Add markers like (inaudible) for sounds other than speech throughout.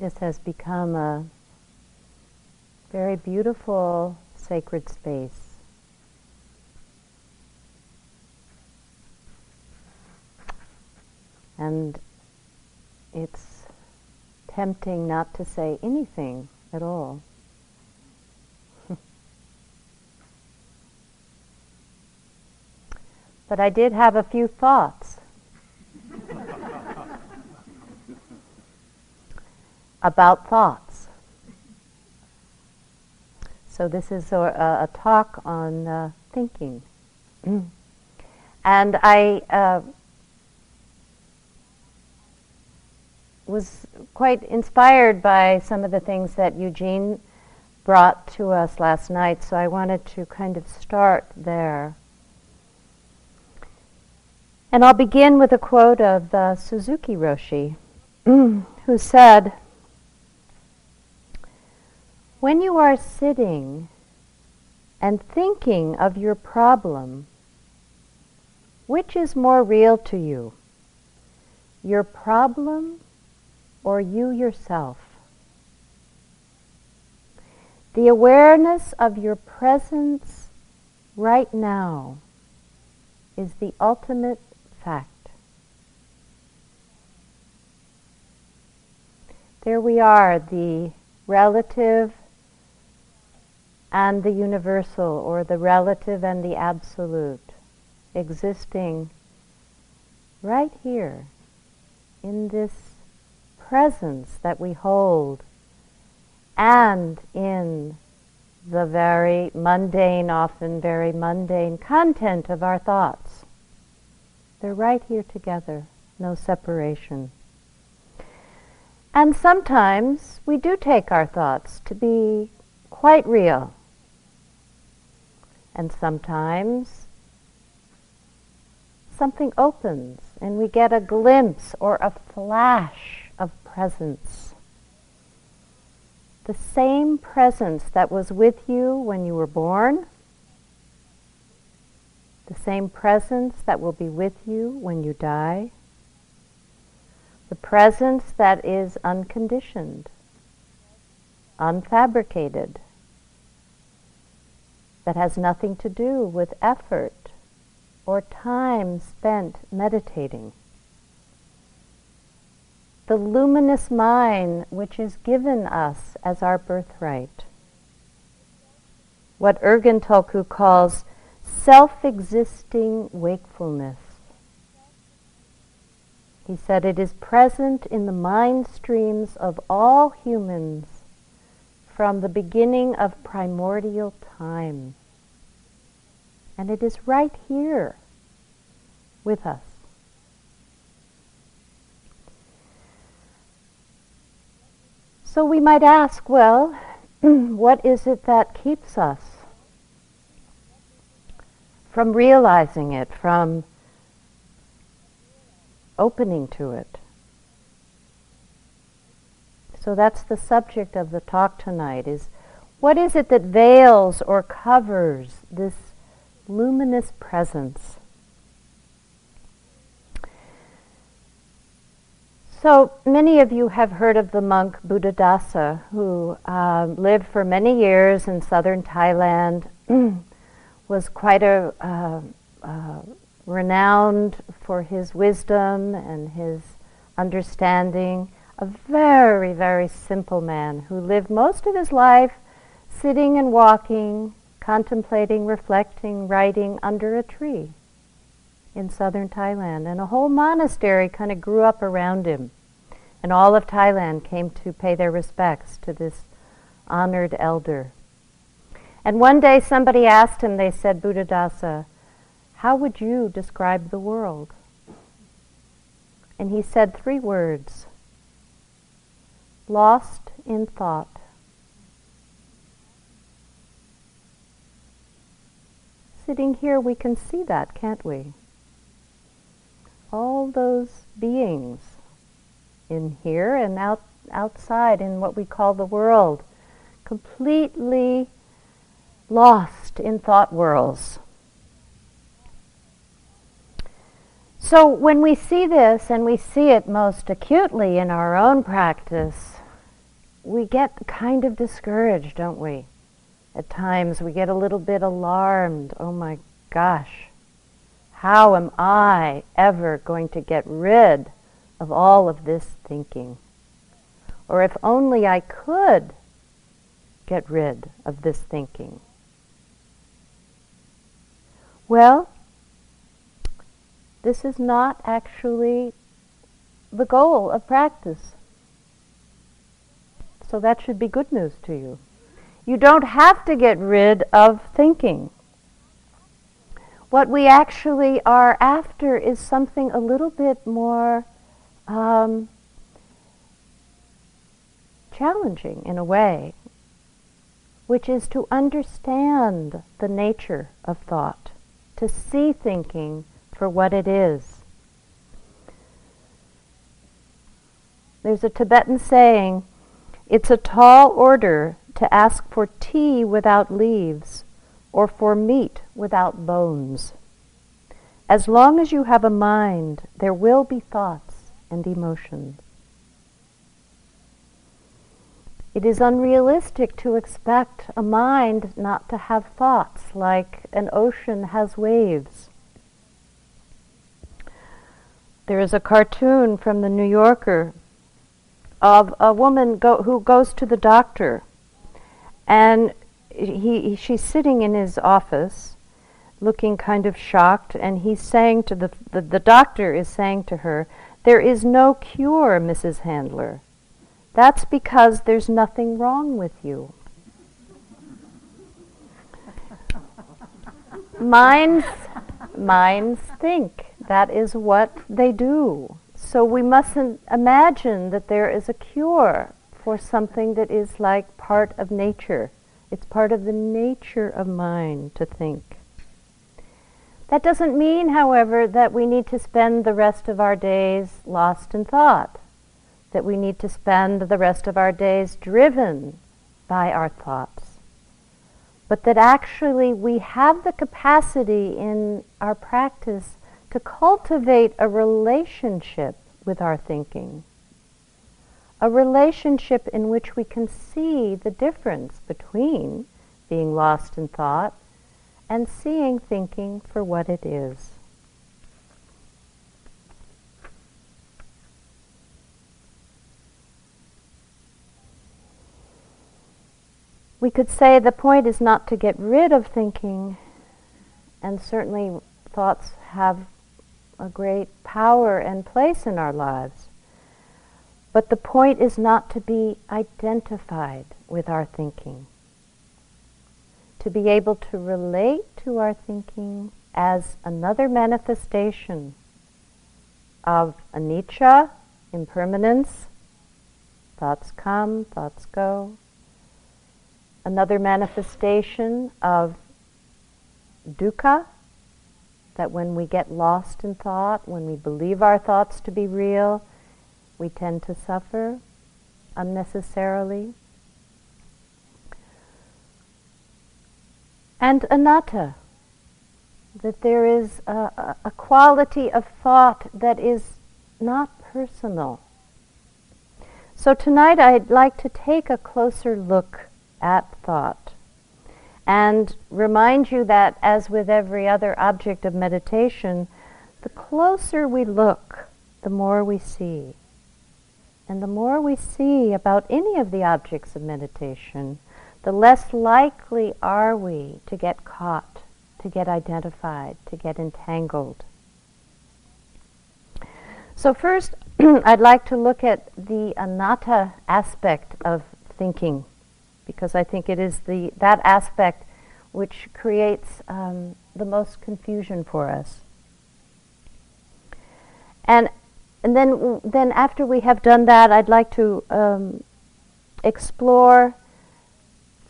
this has become a very beautiful sacred space. And it's tempting not to say anything at all. (laughs) but I did have a few thoughts. About thoughts. So this is a, a talk on uh, thinking. and I uh, was quite inspired by some of the things that Eugene brought to us last night, so I wanted to kind of start there. And I'll begin with a quote of uh, Suzuki Roshi, who said, When you are sitting and thinking of your problem, which is more real to you? Your problem or you yourself. The awareness of your presence right now is the ultimate fact. There we are, the relative and the universal, or the relative and the absolute, existing right here in this presence that we hold and in the very mundane, often very mundane content of our thoughts. They're right here together, no separation. And sometimes we do take our thoughts to be quite real. And sometimes something opens and we get a glimpse or a flash of presence. The same presence that was with you when you were born, the same presence that will be with you when you die, the presence that is unconditioned, unfabricated, that has nothing to do with effort or time spent meditating the luminous mind which is given us as our birthright. What Urgyen Tulku calls self-existing wakefulness. He said it is present in the mind streams of all humans from the beginning of primordial time. And it is right here with us. So we might ask, well, (clears throat) what is it that keeps us from realizing it, from opening to it? So that's the subject of the talk tonight is what is it that veils or covers this luminous presence So many of you have heard of the monk Buddhadasa, who uh, lived for many years in southern Thailand, (clears throat) was quite a uh, uh, renowned for his wisdom and his understanding. A very, very simple man who lived most of his life sitting and walking, contemplating, reflecting, writing under a tree in southern Thailand. And a whole monastery kind of grew up around him. And all of Thailand came to pay their respects to this honored elder. And one day somebody asked him, they said, Buddhadasa, how would you describe the world? And he said three words lost in thought. Sitting here, we can see that, can't we? all those beings in here and out, outside in what we call the world, completely lost in thought worlds. So when we see this, and we see it most acutely in our own practice, we get kind of discouraged, don't we? At times we get a little bit alarmed. Oh my gosh, how am I ever going to get rid of all of this thinking? Or if only I could get rid of this thinking. Well, this is not actually the goal of practice. So that should be good news to you. You don't have to get rid of thinking. What we actually are after is something a little bit more um, challenging in a way, which is to understand the nature of thought, to see thinking for what it is. There's a Tibetan saying, it's a tall order to ask for tea without leaves or for meat without bones. As long as you have a mind, there will be thoughts and emotions. It is unrealistic to expect a mind not to have thoughts like an ocean has waves. There is a cartoon from the New Yorker of a woman go, who goes to the doctor, and he, he, she's sitting in his office, looking kind of shocked, and he's saying to the, the the doctor is saying to her, "There is no cure, Mrs. Handler. That's because there's nothing wrong with you." minds, minds think. That is what they do. So we mustn't imagine that there is a cure for something that is like part of nature. It's part of the nature of mind to think. That doesn't mean, however, that we need to spend the rest of our days lost in thought, that we need to spend the rest of our days driven by our thoughts, but that actually we have the capacity in our practice to cultivate a relationship with our thinking. A relationship in which we can see the difference between being lost in thought and seeing thinking for what it is. We could say the point is not to get rid of thinking, and certainly thoughts have a great power and place in our lives. But the point is not to be identified with our thinking, to be able to relate to our thinking as another manifestation of anicca, impermanence, thoughts come, thoughts go, another manifestation of dukkha, that when we get lost in thought, when we believe our thoughts to be real, we tend to suffer unnecessarily. And anatta, that there is a, a, quality of thought that is not personal. So tonight I'd like to take a closer look at thought and remind you that, as with every other object of meditation, the closer we look, the more we see. And the more we see about any of the objects of meditation, the less likely are we to get caught, to get identified, to get entangled. So, first, (clears throat) I'd like to look at the anatta aspect of thinking because I think it is the that aspect which creates um, the most confusion for us. And and then then after we have done that, I'd like to um, explore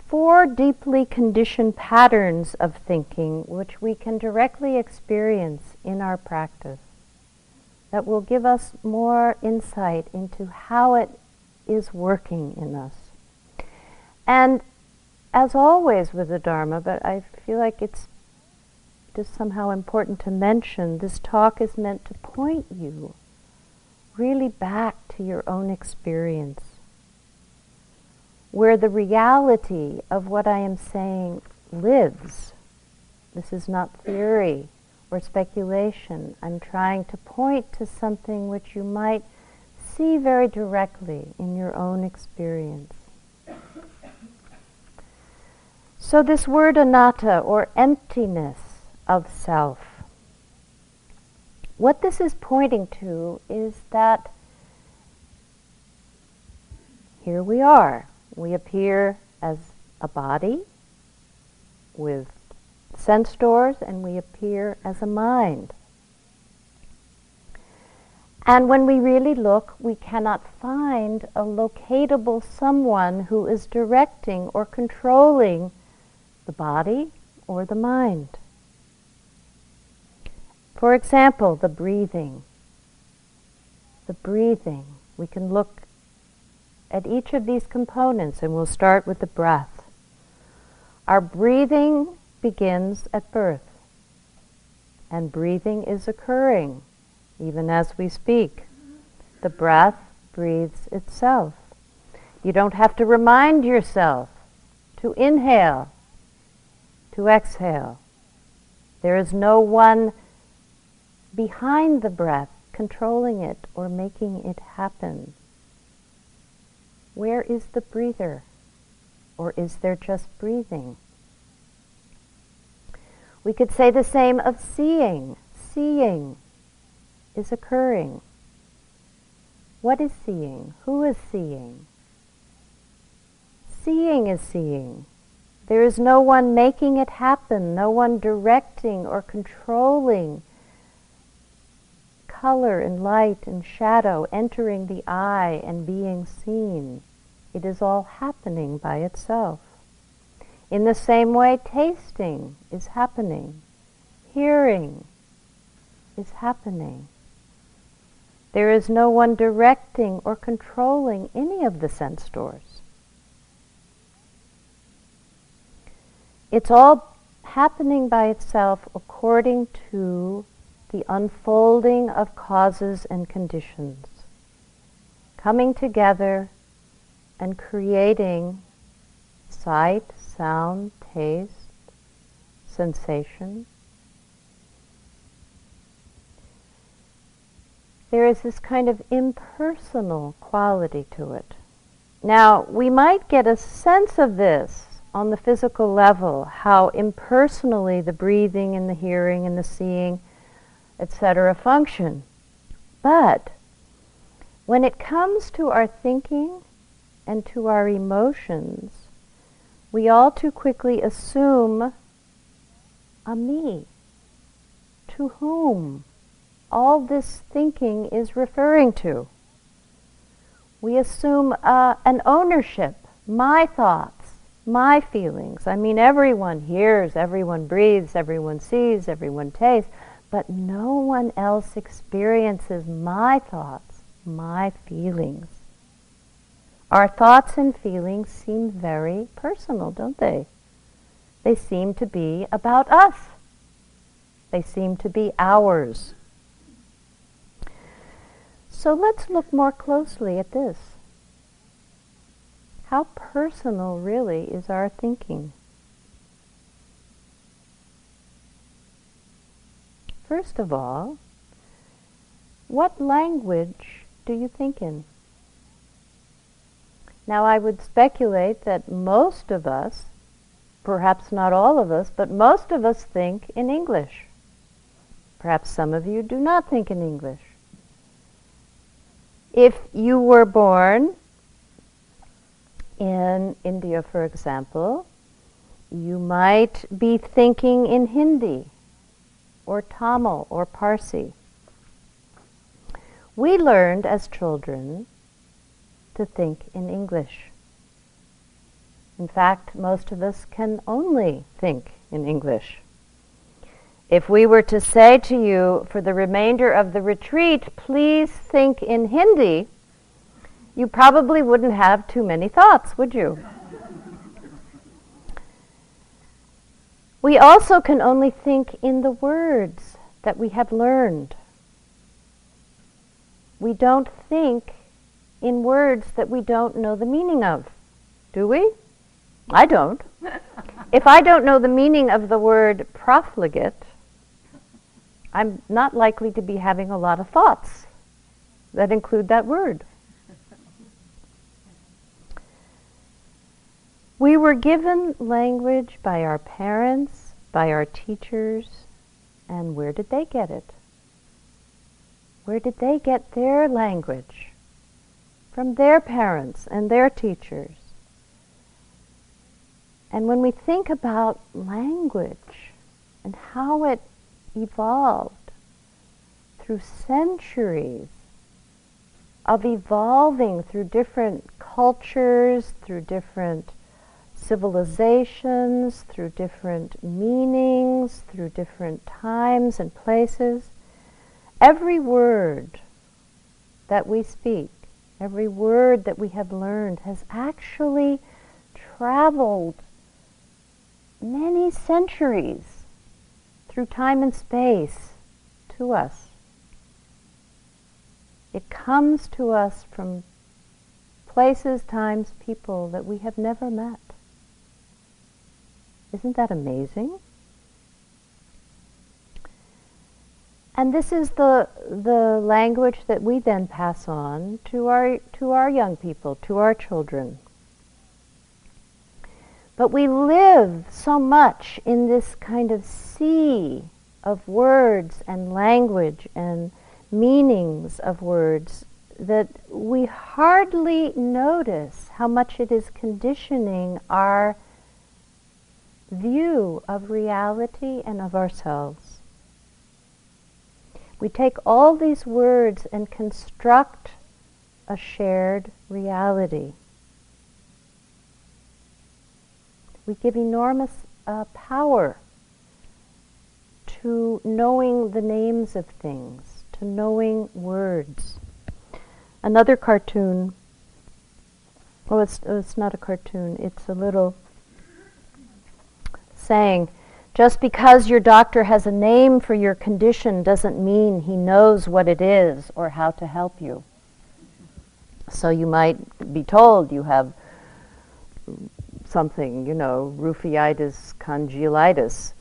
four deeply conditioned patterns of thinking which we can directly experience in our practice that will give us more insight into how it is working in us. And as always with the Dharma, but I feel like it's just somehow important to mention, this talk is meant to point you really back to your own experience. where the reality of what I am saying lives. This is not theory or speculation. I'm trying to point to something which you might see very directly in your own experience. So, this word anatta, or emptiness of self, what this is pointing to is that here we are. We appear as a body with sense doors, and we appear as a mind. And when we really look, we cannot find a locatable someone who is directing or controlling the body or the mind. For example, the breathing. The breathing. We can look at each of these components and we'll start with the breath. Our breathing begins at birth, and breathing is occurring even as we speak. The breath breathes itself. You don't have to remind yourself to inhale, to exhale. There is no one behind the breath controlling it or making it happen. Where is the breather? Or is there just breathing? We could say the same of seeing. Seeing is occurring. What is seeing? Who is seeing? Seeing is seeing. There is no one making it happen, no one directing or controlling color and light and shadow entering the eye and being seen. It is all happening by itself. In the same way, tasting is happening. Hearing is happening. There is no one directing or controlling any of the sense doors. It's all happening by itself according to the unfolding of causes and conditions, coming together and creating sight, sound, taste, sensation, there is this kind of impersonal quality to it. Now, we might get a sense of this on the physical level, how impersonally the breathing and the hearing and the seeing, etc., function. But when it comes to our thinking and to our emotions, we all too quickly assume a me. To whom? all this thinking is referring to. We assume uh, an ownership, my thoughts, my feelings. I mean, everyone hears, everyone breathes, everyone sees, everyone tastes, but no one else experiences my thoughts, my feelings. Our thoughts and feelings seem very personal, don't they? They seem to be about us. They seem to be ours. So let's look more closely at this. How personal really is our thinking? First of all, what language do you think in? Now, I would speculate that most of us, perhaps not all of us, but most of us think in English. Perhaps some of you do not think in English. If you were born in India, for example, you might be thinking in Hindi or Tamil or Parsi. We learned as children to think in English. In fact, most of us can only think in English. If we were to say to you for the remainder of the retreat, please think in Hindi, you probably wouldn't have too many thoughts, would you? we also can only think in the words that we have learned. We don't think in words that we don't know the meaning of. Do we? I don't. (laughs) if I don't know the meaning of the word profligate, I'm not likely to be having a lot of thoughts that include that word. We were given language by our parents, by our teachers, and where did they get it? Where did they get their language? From their parents and their teachers. And when we think about language and how it evolved through centuries of evolving through different cultures, through different civilizations, through different meanings, through different times and places. Every word that we speak, every word that we have learned has actually traveled many centuries through time and space to us. It comes to us from places, times, people that we have never met. Isn't that amazing? And this is the, the language that we then pass on to our, to our young people, to our children. But we live so much in this kind of sea of words and language and meanings of words that we hardly notice how much it is conditioning our view of reality and of ourselves. We take all these words and construct a shared reality. We give enormous uh, power to knowing the names of things, to knowing words. Another cartoon, oh, it's, it's not a cartoon, it's a little saying, just because your doctor has a name for your condition doesn't mean he knows what it is or how to help you. So you might be told you have something, you know, rufeitis condylitis.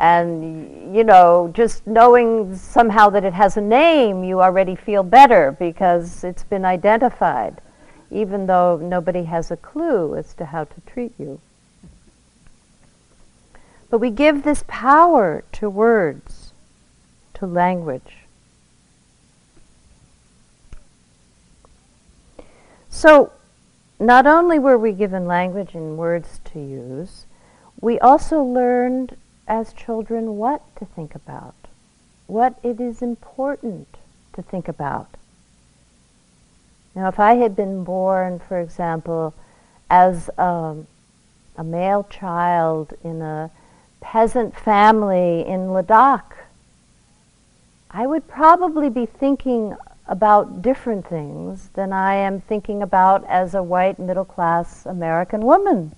And, you know, just knowing somehow that it has a name, you already feel better because it's been identified, even though nobody has a clue as to how to treat you. But we give this power to words, to language. So, not only were we given language and words to use, we also learned as children what to think about, what it is important to think about. Now, if I had been born, for example, as um, a male child in a peasant family in Ladakh, I would probably be thinking about different things than I am thinking about as a white middle class American woman.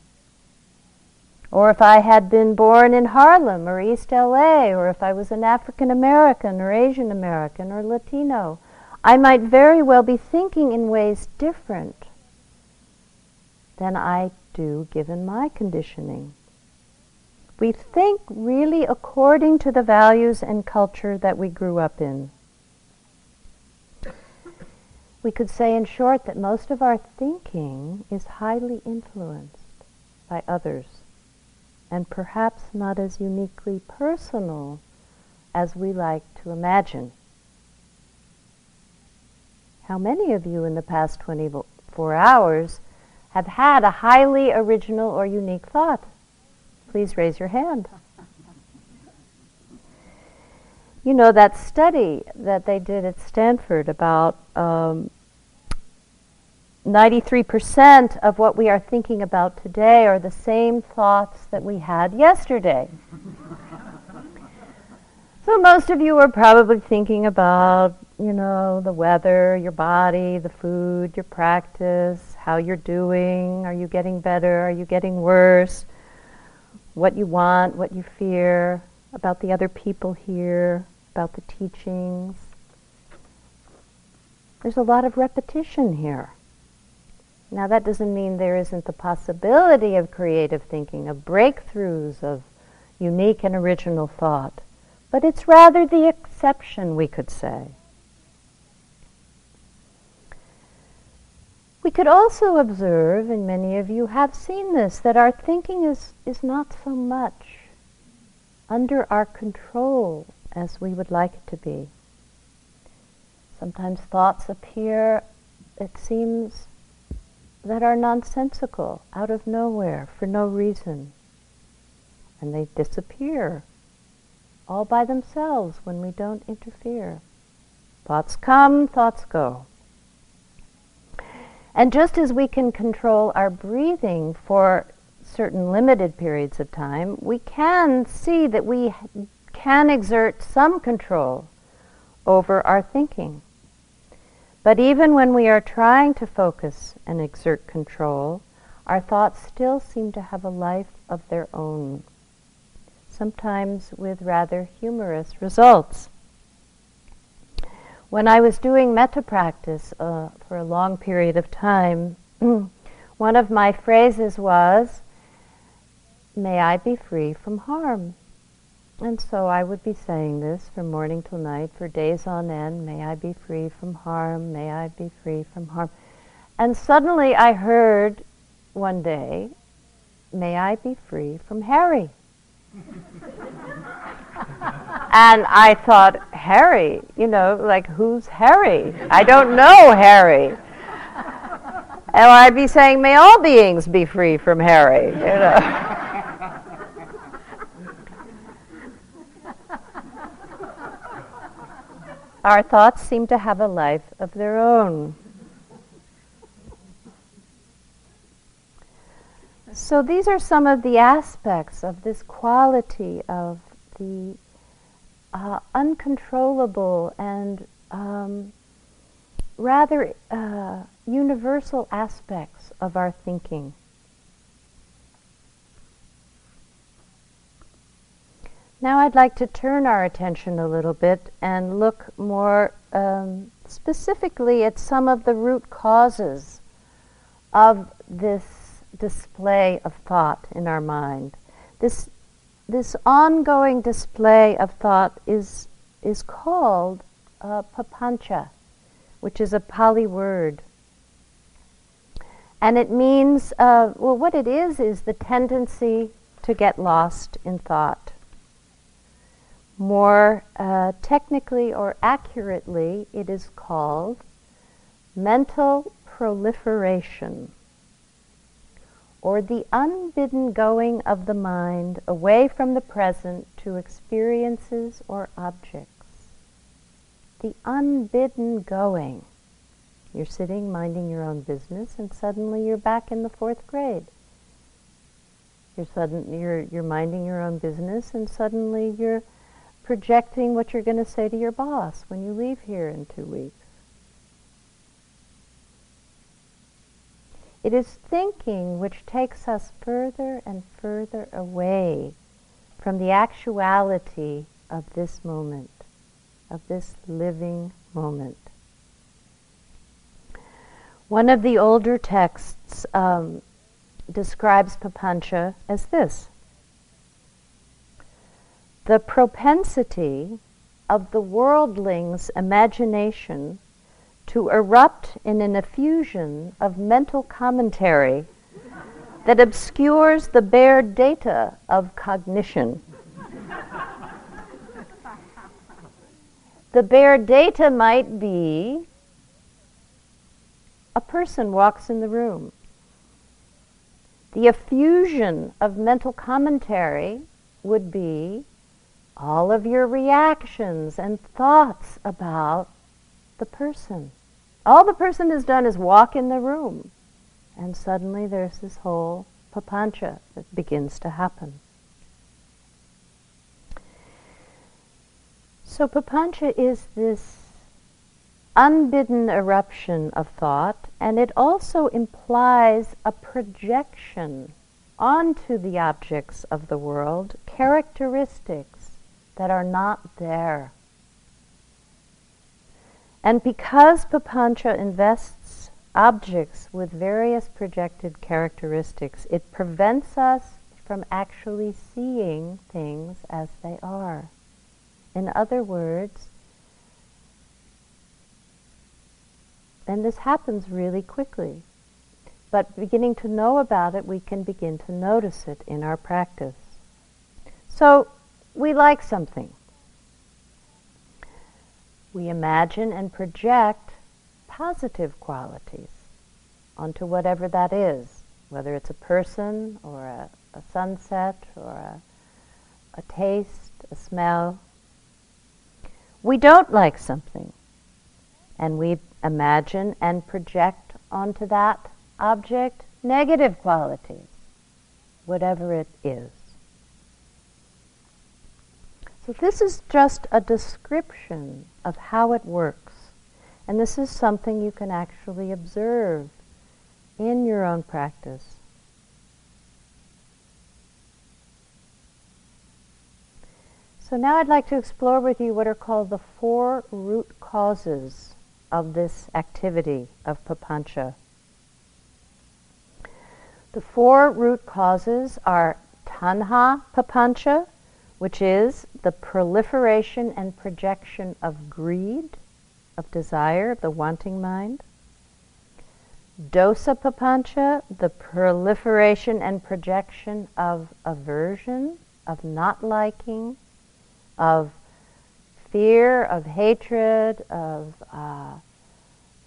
Or if I had been born in Harlem or East LA, or if I was an African American or Asian American or Latino, I might very well be thinking in ways different than I do given my conditioning. We think really according to the values and culture that we grew up in. We could say, in short, that most of our thinking is highly influenced by others, and perhaps not as uniquely personal as we like to imagine. How many of you in the past 24 hours have had a highly original or unique thought? Please raise your hand. You know, that study that they did at Stanford about um, 93% of what we are thinking about today are the same thoughts that we had yesterday. so most of you are probably thinking about, you know, the weather, your body, the food, your practice, how you're doing, are you getting better, are you getting worse? What you want, what you fear, about the other people here, about the teachings. There's a lot of repetition here. Now, that doesn't mean there isn't the possibility of creative thinking, of breakthroughs, of unique and original thought, but it's rather the exception, we could say. We could also observe, and many of you have seen this, that our thinking is, is not so much under our control as we would like it to be. Sometimes thoughts appear, it seems, that are nonsensical, out of nowhere, for no reason. And they disappear all by themselves when we don't interfere. Thoughts come, thoughts go. And just as we can control our breathing for certain limited periods of time, we can see that we can exert some control over our thinking. But even when we are trying to focus and exert control, our thoughts still seem to have a life of their own, sometimes with rather humorous results. When I was doing metta practice uh, for a long period of time, (clears throat) one of my phrases was, May I be free from harm. And so I would be saying this from morning till night for days on end. May I be free from harm. May I be free from harm. And suddenly I heard one day, May I be free from Harry. (laughs) and I thought, Harry, you know, like who's Harry? I don't know Harry. And I'd be saying, May all beings be free from Harry, you know. our thoughts seem to have a life of their own. So these are some of the aspects of this quality of the uh, uncontrollable and um, rather uh, universal aspects of our thinking. Now I'd like to turn our attention a little bit and look more um, specifically at some of the root causes of this display of thought in our mind. This, this ongoing display of thought is, is called uh, papancha, which is a Pali word. And it means, uh, well, what it is, is the tendency to get lost in thought. More uh, technically or accurately, it is called mental proliferation, or the unbidden going of the mind away from the present to experiences or objects. The unbidden going. You're sitting minding your own business, and suddenly you're back in the fourth grade. You're sudden, you're you're minding your own business, and suddenly you're projecting what you're going to say to your boss when you leave here in two weeks. It is thinking which takes us further and further away from the actuality of this moment, of this living moment. One of the older texts um, describes papancha as this the propensity of the worldling's imagination to erupt in an effusion of mental commentary that obscures the bare data of cognition. the bare data might be a person walks in the room. The effusion of mental commentary would be all of your reactions and thoughts about the person. All the person has done is walk in the room, and suddenly there's this whole papancha that begins to happen. So papancha is this unbidden eruption of thought, and it also implies a projection onto the objects of the world, characteristics that are not there. And because Papancha invests objects with various projected characteristics. It prevents us from actually seeing things as they are. In other words, and this happens really quickly, but beginning to know about it, we can begin to notice it in our practice. So, we like something. We imagine and project positive qualities onto whatever that is, whether it's a person or a, a sunset or a, a taste, a smell. We don't like something, and we imagine and project onto that object negative qualities, whatever it is. So this is just a description of how it works. And this is something you can actually observe in your own practice. So now I'd like to explore with you what are called the four root causes of this activity of papancha. The four root causes are tanha papancha, which is the proliferation and projection of greed, of desire, of the wanting mind. Dosa papancha, the proliferation and projection of aversion, of not liking, of fear, of hatred, of uh,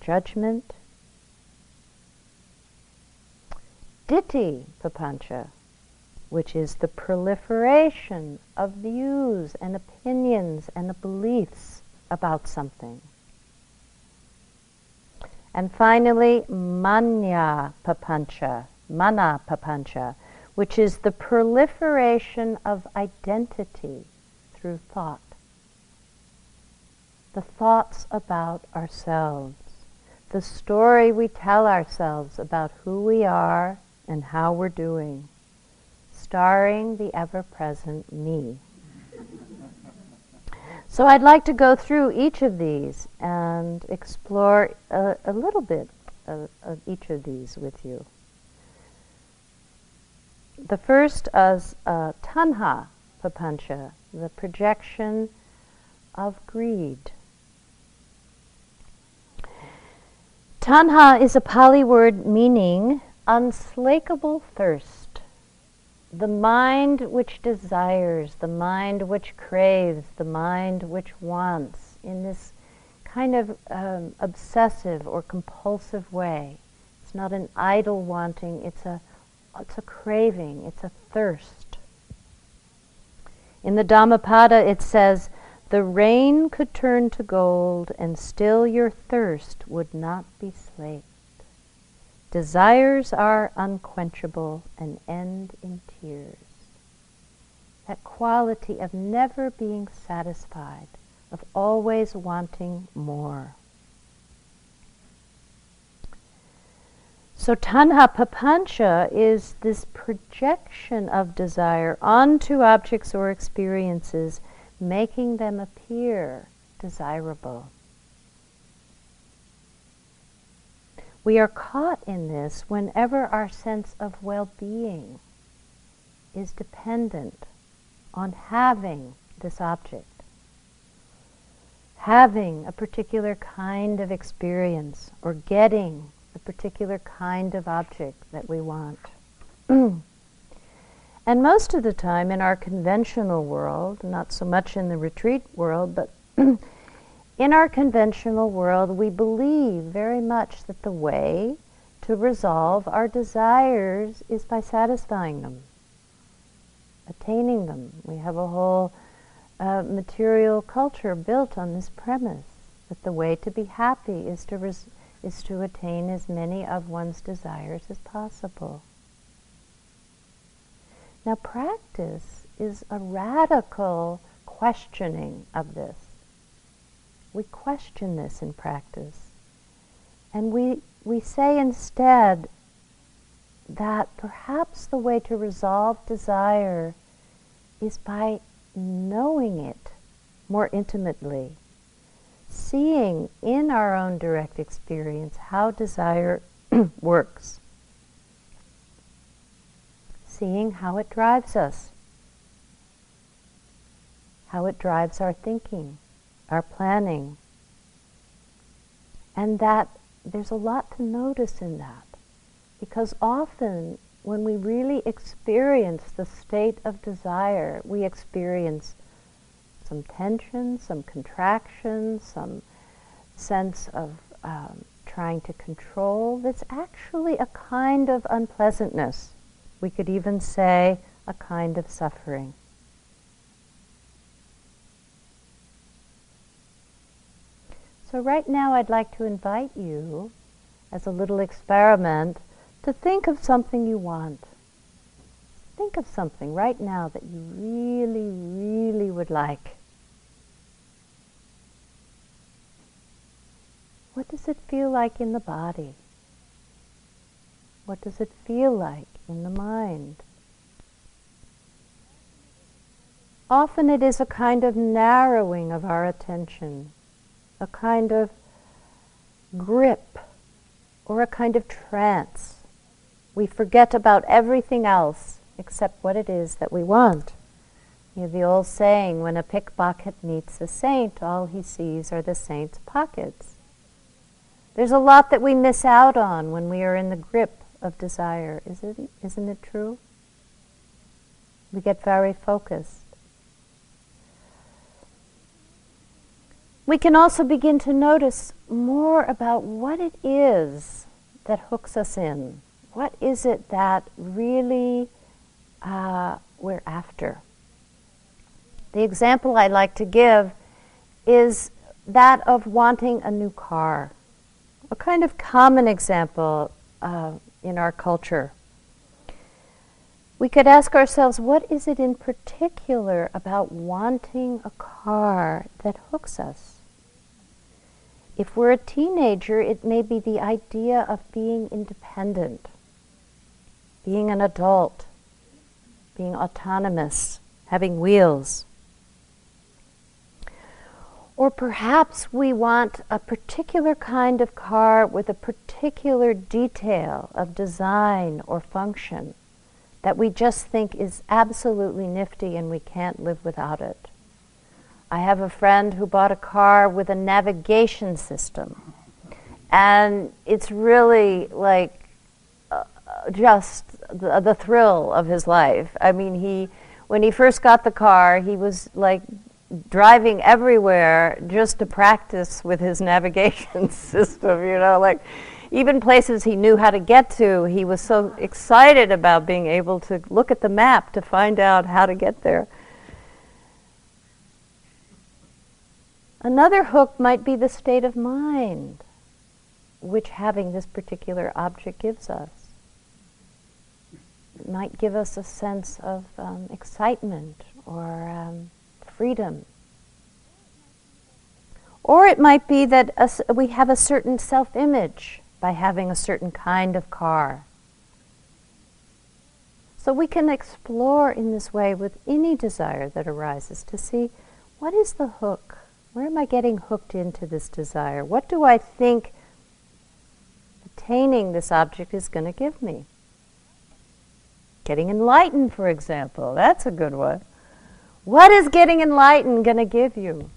judgment. Ditthi papancha, which is the proliferation of views and opinions and the beliefs about something. And finally, manya papancha, mana papancha, which is the proliferation of identity through thought. The thoughts about ourselves, the story we tell ourselves about who we are and how we're doing starring the ever present me. So I'd like to go through each of these and explore a, a little bit of, of, each of these with you. The first is uh, tanha papancha, the projection of greed. Tanha is a Pali word meaning unslakable thirst the mind which desires, the mind which craves, the mind which wants in this kind of um, obsessive or compulsive way. It's not an idle wanting, it's a, it's a craving, it's a thirst. In the Dhammapada it says, the rain could turn to gold and still your thirst would not be slaked. Desires are unquenchable and end in tears. That quality of never being satisfied, of always wanting more. So tanha papancha is this projection of desire onto objects or experiences, making them appear desirable. We are caught in this whenever our sense of well being is dependent on having this object, having a particular kind of experience, or getting a particular kind of object that we want. (clears throat) and most of the time in our conventional world, not so much in the retreat world, but (clears throat) in our conventional world, we believe very much that the way to resolve our desires is by satisfying them, attaining them. We have a whole uh, material culture built on this premise that the way to be happy is to res- is to attain as many of one's desires as possible. Now, practice is a radical questioning of this we question this in practice. And we, we say instead that perhaps the way to resolve desire is by knowing it more intimately. seeing in our own direct experience how desire (clears throat) works, seeing how it drives us, how it drives our thinking, our planning, and that there's a lot to notice in that. Because often when we really experience the state of desire, we experience some tension, some contraction, some sense of um, trying to control. That's actually a kind of unpleasantness. We could even say a kind of suffering. So, right now, I'd like to invite you, as a little experiment, to think of something you want. Think of something right now that you really, really would like. What does it feel like in the body? What does it feel like in the mind? Often it is a kind of narrowing of our attention, a kind of grip, or a kind of trance. We forget about everything else except what it is that we want. You know, the old saying, when a pickpocket meets a saint, all he sees are the saint's pockets. There's a lot that we miss out on when we are in the grip of desire, isn't, isn't it true? We get very focused. We can also begin to notice more about what it is that hooks us in. What is it that really uh, we're after? The example I like to give is that of wanting a new car a kind of common example uh, in our culture. We could ask ourselves, what is it in particular about wanting a car that hooks us? If we're a teenager, it may be the idea of being independent, being an adult, being autonomous, having wheels. Or perhaps we want a particular kind of car with a particular detail of design or function that we just think is absolutely nifty and we can't live without it. I have a friend who bought a car with a navigation system. And it's really like uh, just the, the thrill of his life. I mean, he when he first got the car, he was like driving everywhere just to practice with his (laughs) navigation system, you know, like even places he knew how to get to, he was so excited about being able to look at the map to find out how to get there. Another hook might be the state of mind which having this particular object gives us. It might give us a sense of um, excitement or um, freedom. Or it might be that a, we have a certain self image by having a certain kind of car. So we can explore in this way with any desire that arises to see what is the hook? Where am I getting hooked into this desire? What do I think attaining this object is going to give me? Getting enlightened, for example, that's a good one. What is getting enlightened going to give you?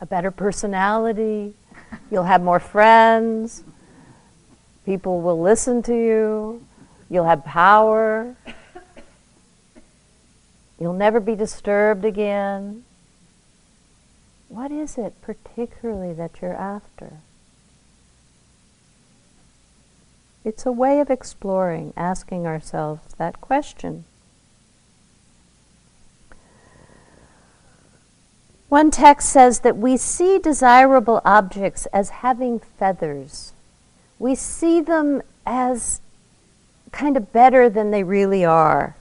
A better personality. You'll have more friends. People will listen to you. You'll have power. You'll never be disturbed again. What is it particularly that you're after? It's a way of exploring, asking ourselves that question. One text says that we see desirable objects as having feathers. We see them as kind of better than they really are.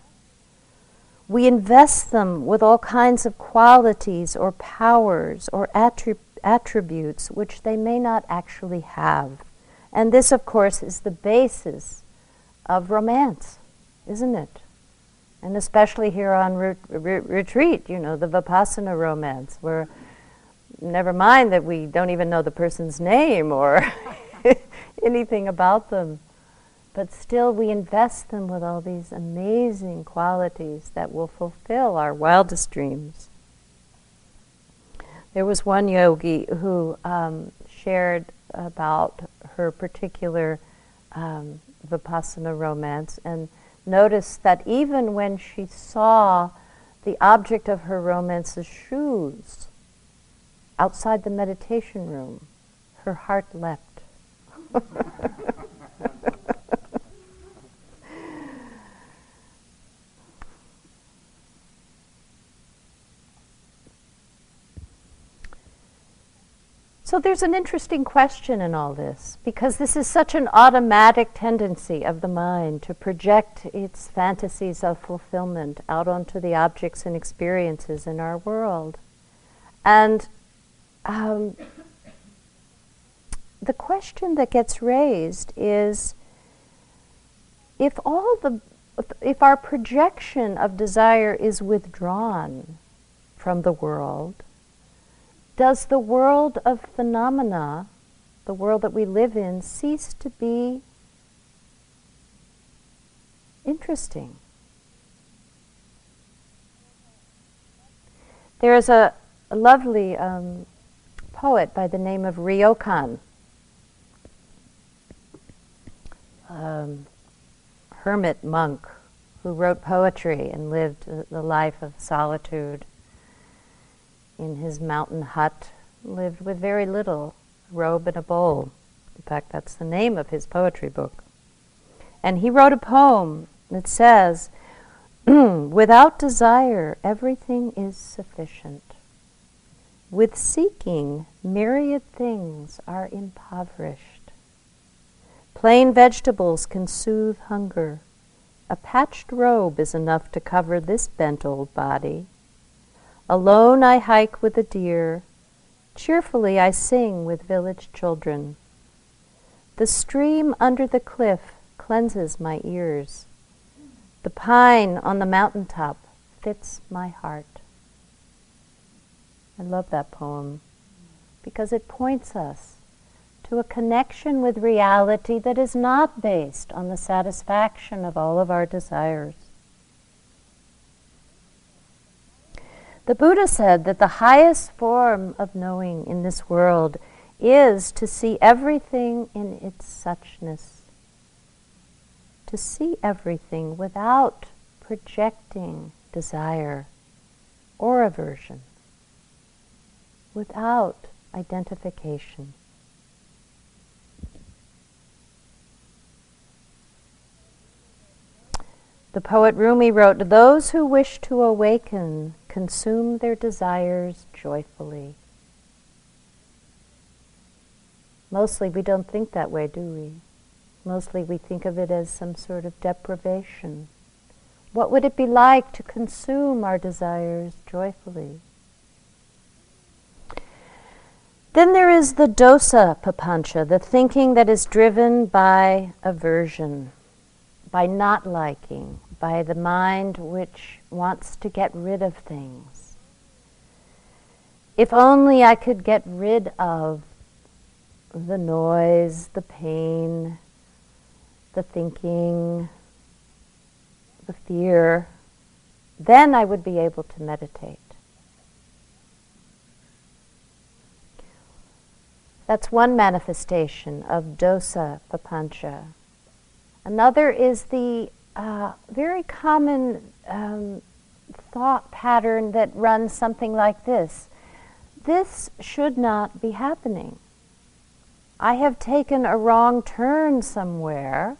We invest them with all kinds of qualities or powers or attrib- attributes which they may not actually have. And this, of course, is the basis of romance, isn't it? and especially here on re- re- retreat, you know, the Vipassana romance, where never mind that we don't even know the person's name or (laughs) anything about them. But still, we invest them with all these amazing qualities that will fulfill our wildest dreams. There was one yogi who um, shared about her particular um, Vipassana romance and noticed that even when she saw the object of her romance's shoes outside the meditation room, her heart leapt. (laughs) So there's an interesting question in all this because this is such an automatic tendency of the mind to project its fantasies of fulfillment out onto the objects and experiences in our world. And um, the question that gets raised is if all the if our projection of desire is withdrawn from the world does the world of phenomena, the world that we live in, cease to be interesting? There is a, a lovely um, poet by the name of Ryokan, um, hermit monk who wrote poetry and lived the life of solitude in his mountain hut, lived with very little, a robe and a bowl. In fact, that's the name of his poetry book. And he wrote a poem that says, (clears throat) Without desire, everything is sufficient. With seeking, myriad things are impoverished. Plain vegetables can soothe hunger. A patched robe is enough to cover this bent old body. Alone I hike with the deer, cheerfully I sing with village children. The stream under the cliff cleanses my ears. The pine on the mountain top fits my heart. I love that poem because it points us to a connection with reality that is not based on the satisfaction of all of our desires. The Buddha said that the highest form of knowing in this world is to see everything in its suchness, to see everything without projecting desire or aversion, without identification. The poet Rumi wrote, Those who wish to awaken consume their desires joyfully. Mostly we don't think that way, do we? Mostly we think of it as some sort of deprivation. What would it be like to consume our desires joyfully? Then there is the dosa papancha, the thinking that is driven by aversion, by not liking, by the mind which wants to get rid of things. If only I could get rid of the noise, the pain, the thinking, the fear, then I would be able to meditate. That's one manifestation of dosa papancha. Another is the uh, very common um, thought pattern that runs something like this This should not be happening. I have taken a wrong turn somewhere,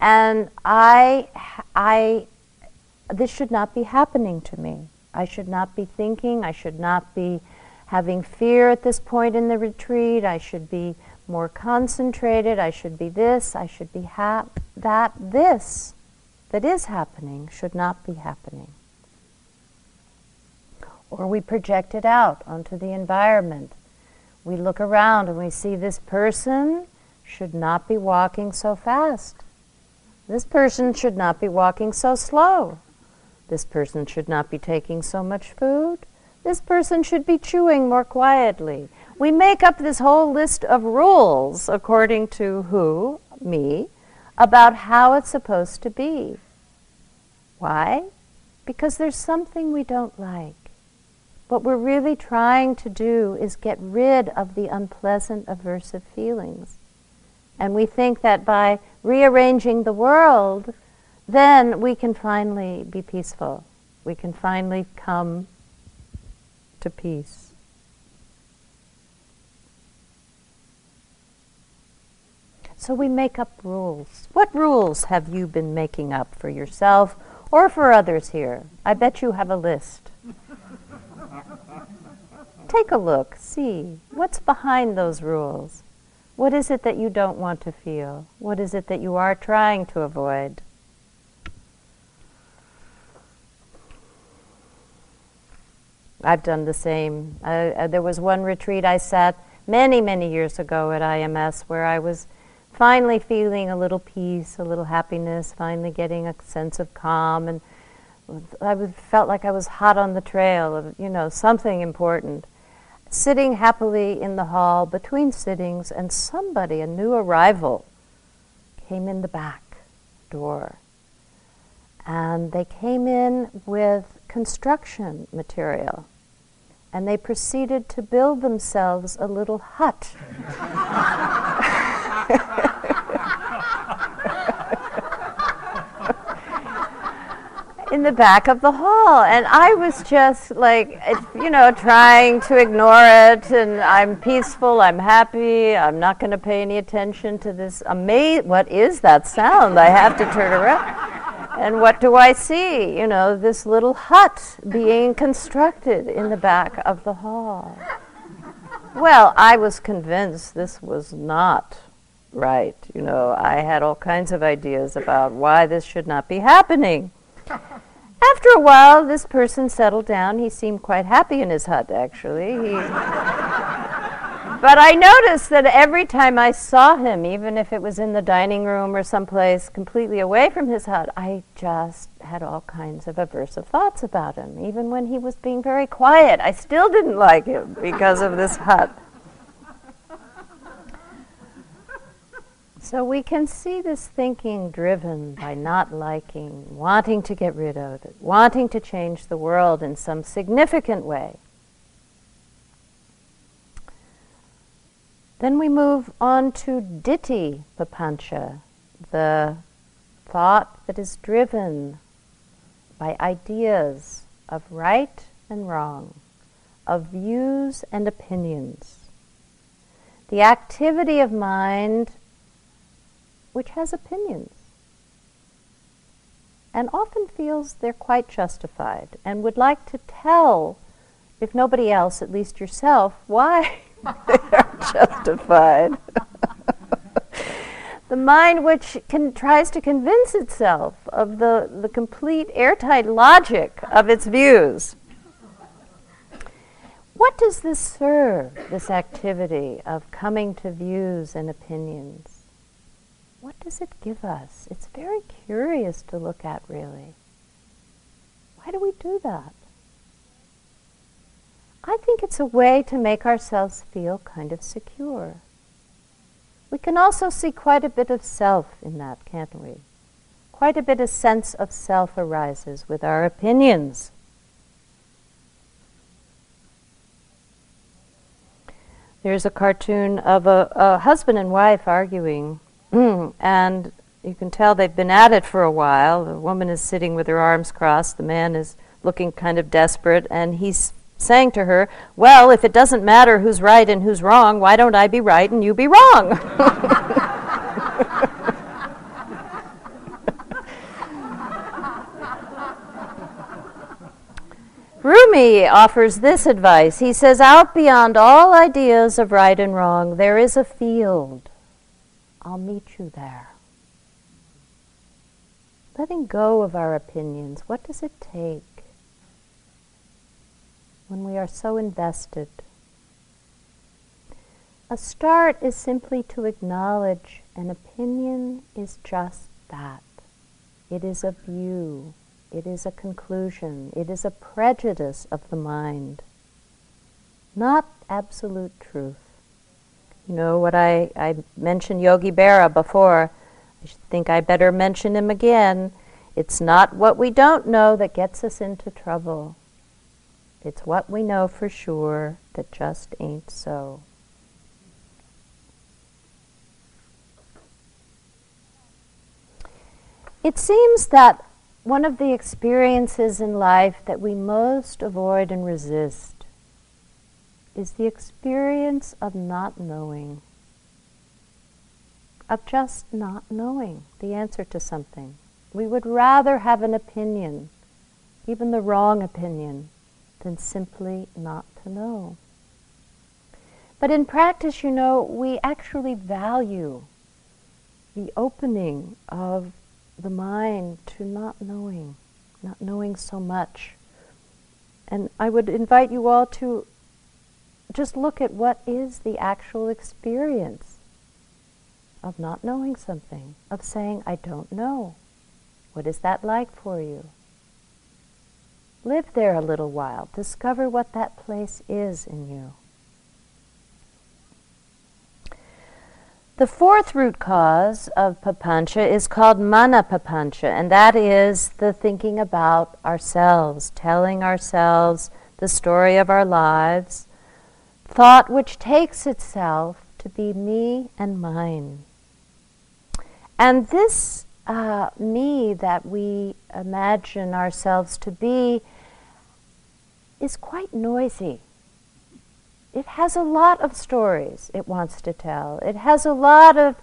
and I, I, this should not be happening to me. I should not be thinking, I should not be having fear at this point in the retreat, I should be more concentrated, I should be this, I should be ha- that. This that is happening should not be happening. Or we project it out onto the environment. We look around and we see this person should not be walking so fast. This person should not be walking so slow. This person should not be taking so much food. This person should be chewing more quietly. We make up this whole list of rules, according to who? Me, about how it's supposed to be. Why? Because there's something we don't like. What we're really trying to do is get rid of the unpleasant, aversive feelings. And we think that by rearranging the world, then we can finally be peaceful. We can finally come to peace. So we make up rules. What rules have you been making up for yourself or for others here? I bet you have a list. Take a look, see what's behind those rules. What is it that you don't want to feel? What is it that you are trying to avoid? I've done the same. Uh, there was one retreat I sat many, many years ago at IMS where I was finally feeling a little peace, a little happiness, finally getting a sense of calm, and I was, felt like I was hot on the trail of, you know, something important. Sitting happily in the hall between sittings, and somebody, a new arrival, came in the back door. And they came in with construction material and they proceeded to build themselves a little hut. (laughs) (laughs) in the back of the hall. And I was just like, you know, trying to ignore it. And I'm peaceful, I'm happy, I'm not going to pay any attention to this amazing, what is that sound? I have to turn around. And what do I see? You know, this little hut being constructed in the back of the hall. Well, I was convinced this was not right. You know, I had all kinds of ideas about why this should not be happening. (laughs) After a while, this person settled down. He seemed quite happy in his hut, actually. He (laughs) but I noticed that every time I saw him, even if it was in the dining room or someplace completely away from his hut, I just had all kinds of aversive thoughts about him. Even when he was being very quiet, I still didn't like him because of this hut. (laughs) So we can see this thinking driven by not liking, wanting to get rid of it, wanting to change the world in some significant way. Then we move on to ditthi papancha, the thought that is driven by ideas of right and wrong, of views and opinions. The activity of mind which has opinions and often feels they're quite justified and would like to tell, if nobody else, at least yourself, why (laughs) they are justified. (laughs) the mind which can, tries to convince itself of the, the complete airtight logic of its views. What does this serve, this activity of coming to views and opinions? What does it give us? It's very curious to look at, really. Why do we do that? I think it's a way to make ourselves feel kind of secure. We can also see quite a bit of self in that, can't we? Quite a bit of sense of self arises with our opinions. There's a cartoon of a, a husband and wife arguing, Mm. and you can tell they've been at it for a while. The woman is sitting with her arms crossed, the man is looking kind of desperate, and he's saying to her, Well, if it doesn't matter who's right and who's wrong, why don't I be right and you be wrong? (laughs) Rumi offers this advice. He says, Out beyond all ideas of right and wrong, there is a field. I'll meet you there. Letting go of our opinions, what does it take? when we are so invested. A start is simply to acknowledge an opinion is just that. It is a view, it is a conclusion, it is a prejudice of the mind. not absolute truth. You know what I, I mentioned Yogi Berra before. I think I better mention him again. It's not what we don't know that gets us into trouble. It's what we know for sure that just ain't so. It seems that one of the experiences in life that we most avoid and resist is the experience of not knowing, of just not knowing the answer to something. We would rather have an opinion, even the wrong opinion, than simply not to know. But in practice, you know, we actually value the opening of the mind to not knowing, not knowing so much. And I would invite you all to just look at what is the actual experience of not knowing something, of saying, I don't know. What is that like for you? Live there a little while. Discover what that place is in you. The fourth root cause of papancha is called mana papancha, and that is the thinking about ourselves, telling ourselves the story of our lives, thought which takes itself to be me and mine. And this uh, me that we imagine ourselves to be is quite noisy. It has a lot of stories it wants to tell. It has a lot of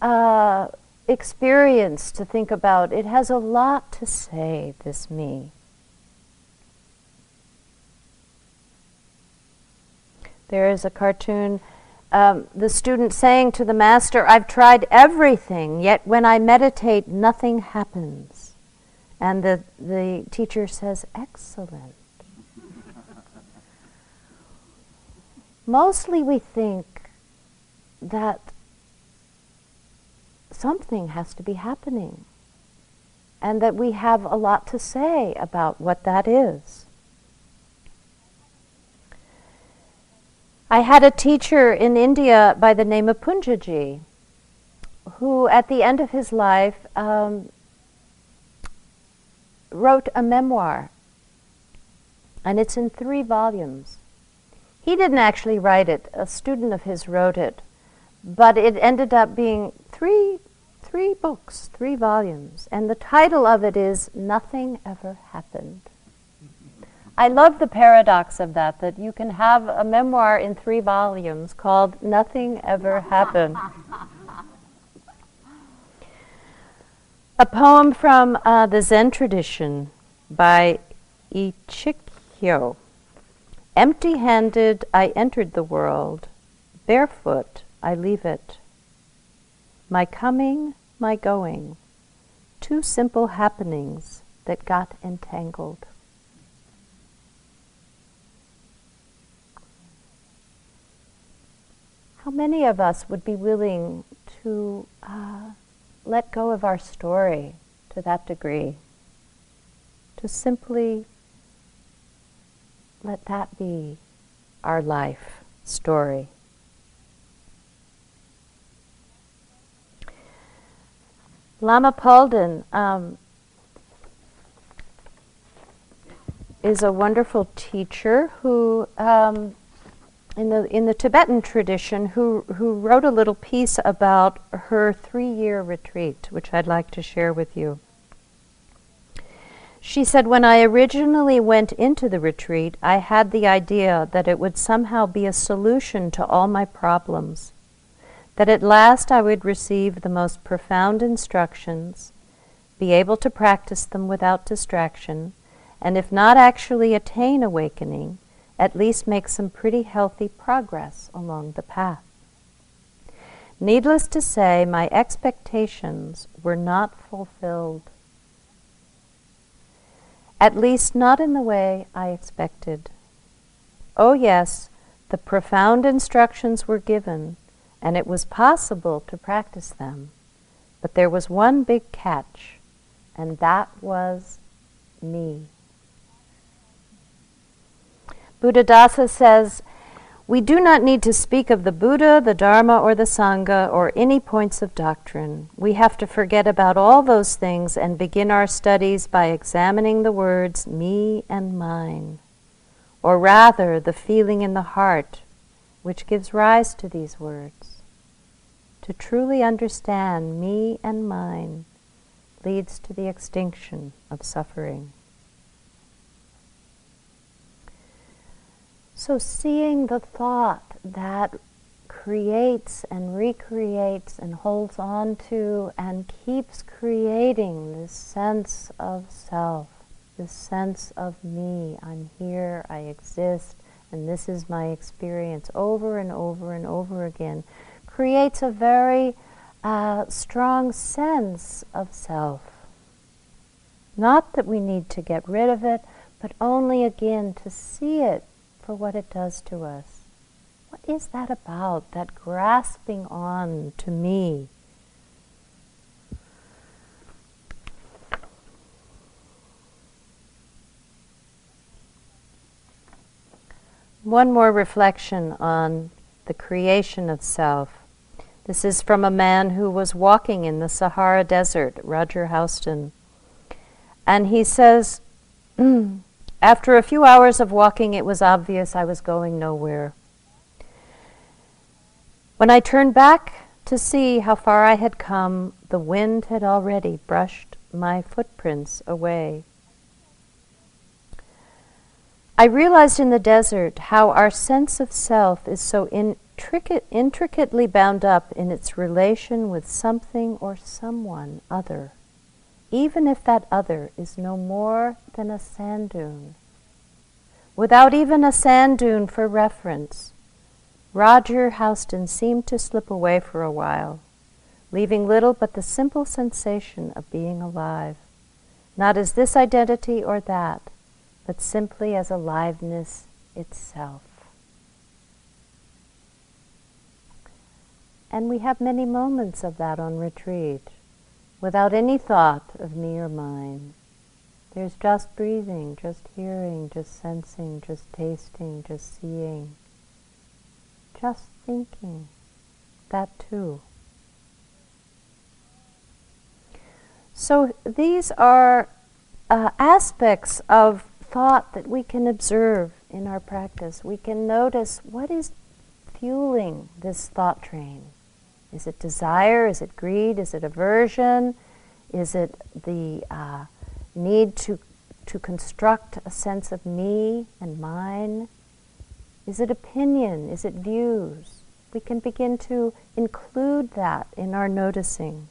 uh, experience to think about. It has a lot to say, this me. There is a cartoon, um, the student saying to the master, I've tried everything, yet when I meditate, nothing happens. And the, the teacher says, Excellent. (laughs) mostly we think that something has to be happening and that we have a lot to say about what that is. I had a teacher in India by the name of Punjaji who, at the end of his life, um, wrote a memoir, and it's in three volumes. He didn't actually write it, a student of his wrote it, but it ended up being three, three books, three volumes, and the title of it is Nothing Ever Happened. I love the paradox of that, that you can have a memoir in three volumes called Nothing Ever Happened. a poem from uh, the Zen tradition by Ichikyo. Empty handed I entered the world, barefoot I leave it. My coming, my going, two simple happenings that got entangled. How many of us would be willing to uh, let go of our story to that degree? To simply let that be our life story. Lama Palden um, is a wonderful teacher who, um, in the in the Tibetan tradition, who who wrote a little piece about her three-year retreat, which I'd like to share with you. She said, When I originally went into the retreat, I had the idea that it would somehow be a solution to all my problems, that at last I would receive the most profound instructions, be able to practice them without distraction, and if not actually attain awakening, at least make some pretty healthy progress along the path. Needless to say, my expectations were not fulfilled at least not in the way I expected. Oh, yes, the profound instructions were given, and it was possible to practice them. But there was one big catch, and that was me. Buddhadasa says, We do not need to speak of the Buddha, the Dharma, or the Sangha, or any points of doctrine. We have to forget about all those things and begin our studies by examining the words me and mine, or rather the feeling in the heart which gives rise to these words. To truly understand me and mine leads to the extinction of suffering. So, seeing the thought that creates and recreates and holds on to and keeps creating this sense of self, this sense of me, I'm here, I exist, and this is my experience over and over and over again, creates a very uh, strong sense of self. Not that we need to get rid of it, but only again to see it for what it does to us. What is that about, that grasping on to me? One more reflection on the creation of self. This is from a man who was walking in the Sahara Desert, Roger Housden. And he says, (clears throat) After a few hours of walking, it was obvious I was going nowhere. When I turned back to see how far I had come, the wind had already brushed my footprints away. I realized in the desert how our sense of self is so intricate, intricately bound up in its relation with something or someone other even if that other is no more than a sand dune. Without even a sand dune for reference, Roger Housden seemed to slip away for a while, leaving little but the simple sensation of being alive, not as this identity or that, but simply as aliveness itself. And we have many moments of that on retreat without any thought of me or mine. There's just breathing, just hearing, just sensing, just tasting, just seeing, just thinking. That too. So these are uh, aspects of thought that we can observe in our practice. We can notice what is fueling this thought train. Is it desire? Is it greed? Is it aversion? Is it the uh, need to, to construct a sense of me and mine? Is it opinion? Is it views? We can begin to include that in our noticing.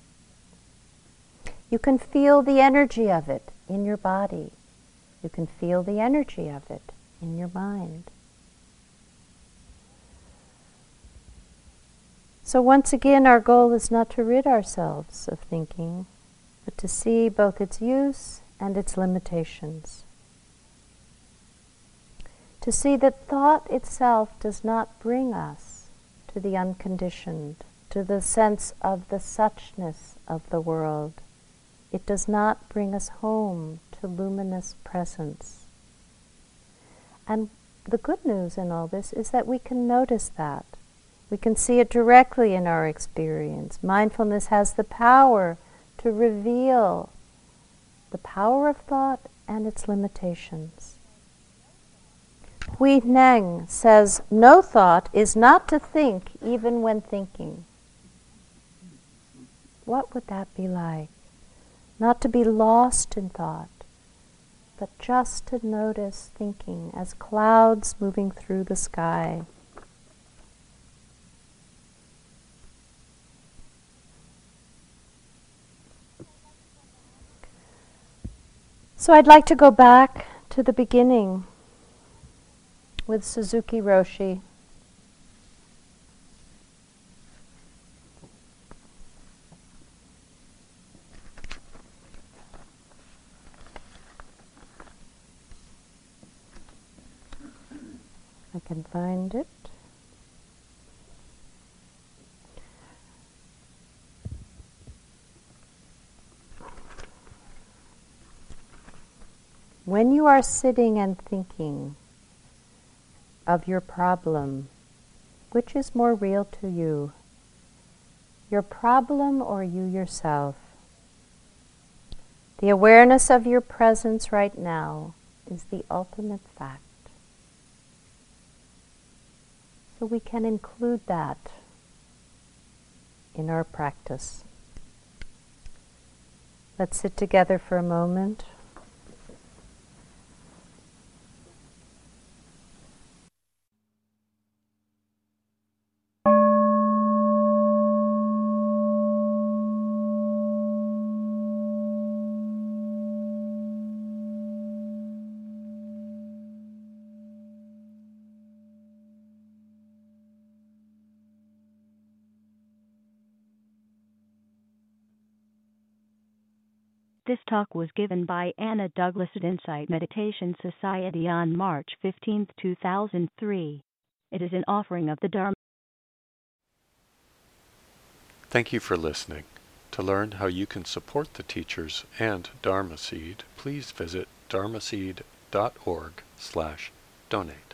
You can feel the energy of it in your body. You can feel the energy of it in your mind. So, once again, our goal is not to rid ourselves of thinking, but to see both its use and its limitations. To see that thought itself does not bring us to the unconditioned, to the sense of the suchness of the world. It does not bring us home to luminous presence. And the good news in all this is that we can notice that we can see it directly in our experience. Mindfulness has the power to reveal the power of thought and its limitations. Hui Neng says, No thought is not to think even when thinking. What would that be like? Not to be lost in thought, but just to notice thinking as clouds moving through the sky. So I'd like to go back to the beginning with Suzuki Roshi. I can find it. When you are sitting and thinking of your problem, Which is more real to you? Your problem or you yourself? The awareness of your presence right now is the ultimate fact. So we can include that in our practice. Let's sit together for a moment. This talk was given by Anna Douglas at Insight Meditation Society on March 15, 2003. It is an offering of the Dharma. Thank you for listening. To learn how you can support the teachers and Dharma Seed, please visit dharmaseed.org slash donate.